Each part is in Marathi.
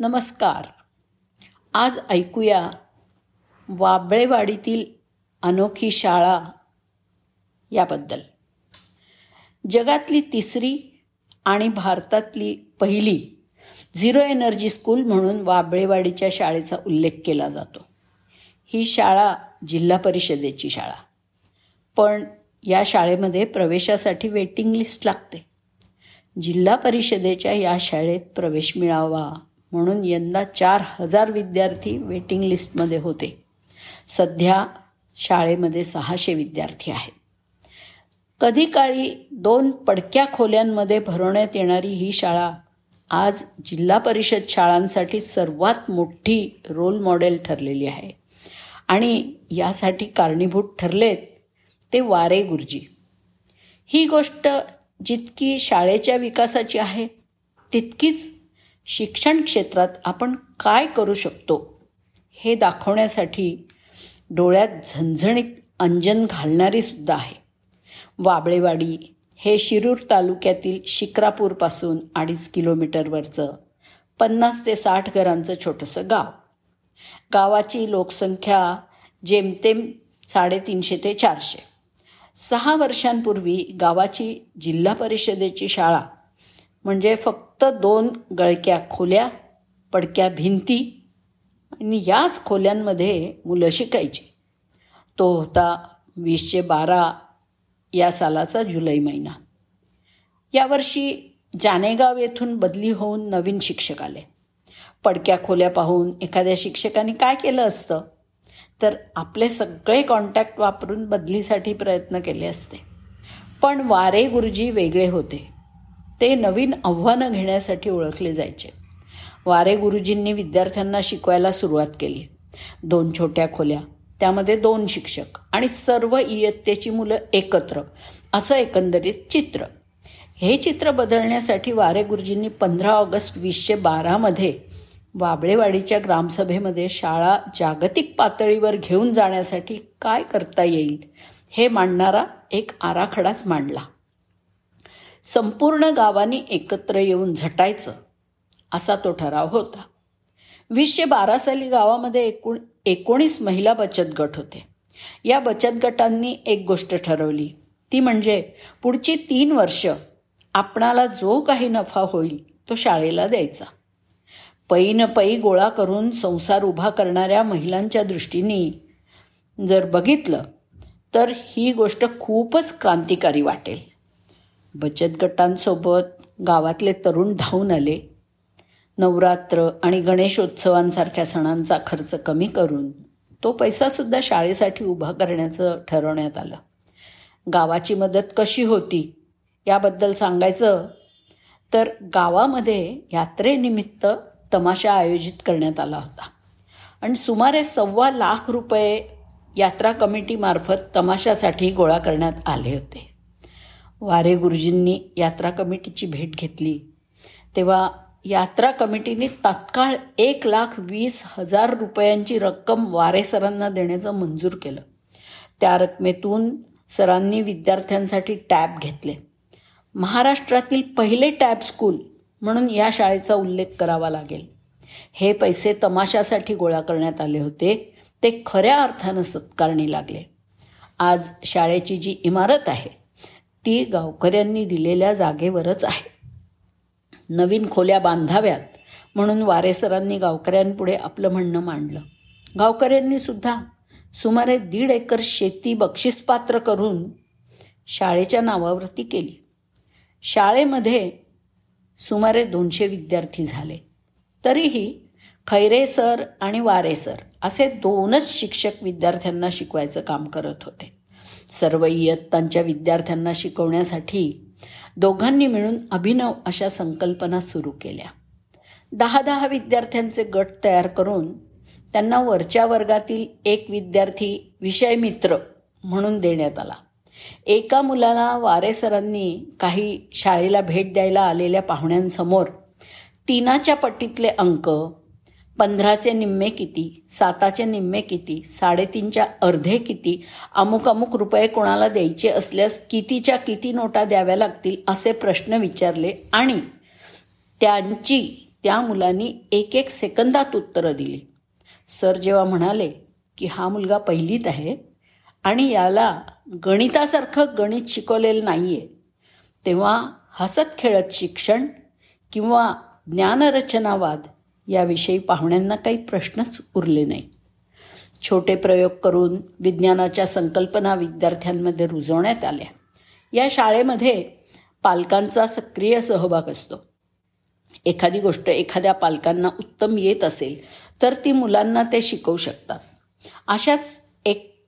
नमस्कार. आज ऐकूया वाबळेवाडीतील अनोखी शाळा याबद्दल. जगातली तिसरी आणि भारतातली पहिली झिरो एनर्जी स्कूल म्हणून वाबळेवाडीच्या शाळेचा उल्लेख केला जातो. ही शाळा जिल्हा परिषदेची शाळा. पण या शाळेमध्ये प्रवेशासाठी वेटिंग लिस्ट लागते. जिल्हा परिषदेच्या या शाळेत प्रवेश मिळावा. म्हणून यंदा चार हजार विद्यार्थी वेटिंग लिस्टमध्ये होते. सध्या शाळेमध्ये सहाशे विद्यार्थी आहेत. कधी काळी दोन पडक्या खोल्यांमध्ये भरवण्यात येणारी ही शाळा आज जिल्हा परिषद शाळांसाठी सर्वात मोठी रोल मॉडेल ठरलेली आहे. आणि यासाठी कारणीभूत ठरलेत ते वारे गुरुजी. ही गोष्ट जितकी शाळेच्या विकासाची आहे तितकीच शिक्षण क्षेत्रात आपण काय करू शकतो हे दाखवण्यासाठी डोळ्यात झणझणीत अंजन घालणारी सुद्धा आहे. वाबळेवाडी हे शिरूर तालुक्यातील शिक्रापूरपासून अडीच किलोमीटरवरचं पन्नास ते साठ घरांचं छोटंसं गाव. गावाची लोकसंख्या जेमतेम साडेतीनशे ते चारशे. सहा वर्षांपूर्वी गावाची जिल्हा परिषदेची शाळा म्हणजे फक्त दोन गळक्या खोल्या पडक्या भिंती आणि याच खोल्यांमध्ये मुलं शिकायची. तो होता वीसशे बारा या सालाचा जुलै महिना. यावर्षी जानेगाव येथून बदली होऊन नवीन शिक्षक आले. पडक्या खोल्या पाहून एखाद्या शिक्षकाने काय केलं असतं? तर आपले सगळे कॉन्टॅक्ट वापरून बदलीसाठी प्रयत्न केले असते. पण वारे गुरुजी वेगळे होते. ते नवीन आव्हानं घेण्यासाठी ओळखले जायचे. वारे गुरुजींनी विद्यार्थ्यांना शिकवायला सुरुवात केली. दोन छोट्या खोल्या त्यामध्ये दोन शिक्षक आणि सर्व इयत्तेची मुलं एकत्र असं एकंदरीत चित्र. हे चित्र बदलण्यासाठी वारे गुरुजींनी पंधरा ऑगस्ट वीसशे बारामध्ये वाबळेवाडीच्या ग्रामसभेमध्ये शाळा जागतिक पातळीवर घेऊन जाण्यासाठी काय करता येईल हे मांडणारा एक आराखडाच मांडला. संपूर्ण गावांनी एकत्र येऊन झटायचं असा तो ठराव होता. वीसशे बारा साली गावामध्ये एकूण एकोणीस महिला बचत गट होते. या बचत गटांनी एक गोष्ट ठरवली. ती म्हणजे पुढची तीन वर्ष आपणाला जो काही नफा होईल तो शाळेला द्यायचा. पै न पै गोळा करून संसार उभा करणाऱ्या महिलांच्या दृष्टीने जर बघितलं तर ही गोष्ट खूपच क्रांतिकारी वाटेल. बचत गटांसोबत गावातले तरुण धावून आले. नवरात्र आणि गणेशोत्सवांसारख्या सणांचा खर्च कमी करून तो पैसासुद्धा शाळेसाठी उभा करण्याचं ठरवण्यात आलं. गावाची मदत कशी होती याबद्दल सांगायचं तर गावामध्ये यात्रेनिमित्त तमाशा आयोजित करण्यात आला होता. आणि सुमारे सव्वा लाख रुपये यात्रा कमिटीमार्फत तमाशासाठी गोळा करण्यात आले होते. वारे गुरुजींनी यात्रा कमिटीची भेट घेतली. तेव्हा यात्रा कमिटीने तात्काळ एक लाख वीस हजार रुपयांची रक्कम वारे सरांना देण्याचं मंजूर केलं. त्या रकमेतून सरांनी विद्यार्थ्यांसाठी टॅब घेतले. महाराष्ट्रातील पहिले टॅब स्कूल म्हणून या शाळेचा उल्लेख करावा लागेल. हे पैसे तमाशासाठी गोळा करण्यात आले होते. ते खऱ्या अर्थानं सत्कारणी लागले. आज शाळेची जी इमारत आहे ती गावकऱ्यांनी दिलेल्या जागेवरच आहे. नवीन खोल्या बांधाव्यात म्हणून वारेसरांनी गावकऱ्यांपुढे आपलं म्हणणं मांडलं. गावकऱ्यांनी सुद्धा सुमारे दीड एकर शेती बक्षीसपात्र करून शाळेच्या नावावरती केली. शाळेमध्ये सुमारे दोनशे विद्यार्थी झाले. तरीही खैरे सर आणि वारे सर असे दोनच शिक्षक विद्यार्थ्यांना शिकवायचं काम करत होते. सर्व इयत्तांच्या विद्यार्थ्यांना शिकवण्यासाठी दोघांनी मिळून अभिनव अशा संकल्पना सुरू केल्या. दहा दहा विद्यार्थ्यांचे गट तयार करून त्यांना वरच्या वर्गातील एक विद्यार्थी विषय मित्र म्हणून देण्यात आला. एका मुलाला वारेसरांनी काही शाळेला भेट द्यायला आलेल्या पाहुण्यांसमोर तीनाच्या पट्टीतले अंक पंधराचे निम्मे किती साताचे निम्मे किती साडेतीनच्या अर्धे किती अमुक अमुक रुपये कोणाला द्यायचे असल्यास कितीच्या किती नोटा द्याव्या लागतील असे प्रश्न विचारले आणि त्यांची त्या मुलांनी एक एक सेकंदात उत्तरं दिली. सर जेव्हा म्हणाले की हा मुलगा पहिलीत आहे आणि याला गणितासारखं गणित शिकवलेलं नाही आहे तेव्हा हसत खेळत शिक्षण किंवा ज्ञानरचनावाद याविषयी पाहुण्यांना काही प्रश्नच उरले नाही. छोटे प्रयोग करून विज्ञानाच्या संकल्पना विद्यार्थ्यांमध्ये रुजवण्यात आल्या. या शाळेमध्ये पालकांचा सक्रिय सहभाग असतो. एखादी गोष्ट एखाद्या पालकांना उत्तम येत असेल तर ती मुलांना ते शिकवू शकतात. अशाच एक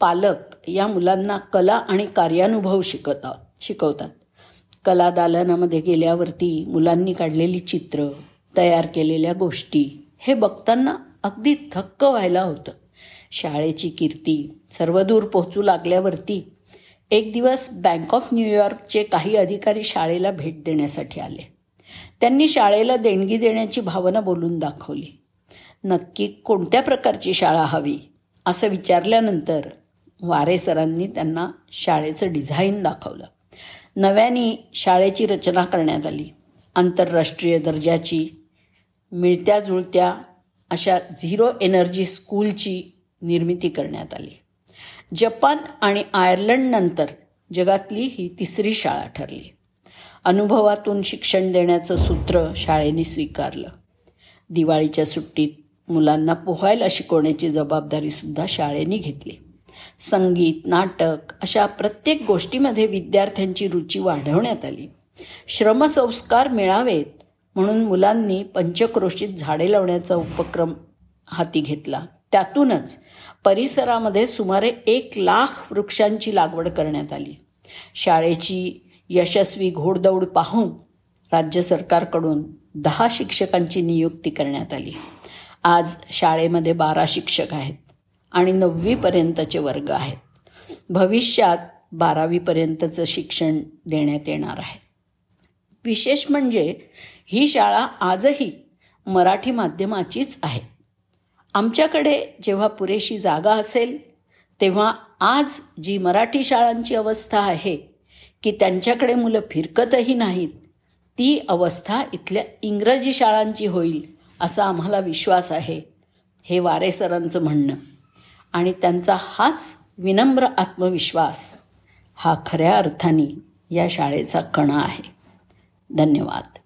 पालक या मुलांना कला आणि कार्यानुभव शिकवतात शिकवतात. कला दालनामध्ये गेल्यावरती मुलांनी काढलेली चित्र तयार केलेल्या गोष्टी हे बघताना अगदी थक्क व्हायला होतं. शाळेची कीर्ती सर्वदूर पोहोचू लागल्यावरती एक दिवस बँक ऑफ न्यूयॉर्कचे काही अधिकारी शाळेला भेट देण्यासाठी आले. त्यांनी शाळेला देणगी देण्याची भावना बोलून दाखवली. नक्की कोणत्या प्रकारची शाळा हवी? असं विचारल्यानंतर वारे सरांनी त्यांना शाळेचं डिझाईन दाखवलं. नव्याने शाळेची रचना करण्यात आली. आंतरराष्ट्रीय दर्जाची मिळत्या जुळत्या अशा झिरो एनर्जी स्कूलची निर्मिती करण्यात आली. जपान आणि आयर्लंडनंतर जगातली ही तिसरी शाळा ठरली. अनुभवातून शिक्षण देण्याचं सूत्र शाळेने स्वीकारलं. दिवाळीच्या सुट्टीत मुलांना पोहायला शिकवण्याची जबाबदारीसुद्धा शाळेने घेतली. संगीत नाटक अशा प्रत्येक गोष्टीमध्ये विद्यार्थ्यांची रुची वाढवण्यात आली. श्रमसंस्कार मिळावेत म्हणून मुलांनी पंचक्रोशीत झाडे लावण्याचा उपक्रम हाती घेतला. त्यातूनच परिसरामध्ये सुमारे एक लाख वृक्षांची लागवड करण्यात आली. शाळेची यशस्वी घोडदौड पाहून राज्य सरकारकडून दहा शिक्षकांची नियुक्ती करण्यात आली. आज शाळेमध्ये बारा शिक्षक आहेत आणि नववीपर्यंतचे वर्ग आहेत. भविष्यात बारावीपर्यंतचं शिक्षण देण्यात येणार आहे. विशेष म्हणजे ही शाळा आजही मराठी माध्यमाचीच आहे. आमच्याकडे जेव्हा पुरेशी जागा असेल तेव्हा आज जी मराठी शाळांची अवस्था आहे की त्यांच्याकडे मुलं फिरकतही नाहीत ती अवस्था इथल्या इंग्रजी शाळांची होईल असा आम्हाला विश्वास आहे हे वारे सरांचं म्हणणं. आणि त्यांचा हाच विनम्र आत्मविश्वास हा खऱ्या अर्थाने या शाळेचा कणा आहे. धन्यवाद.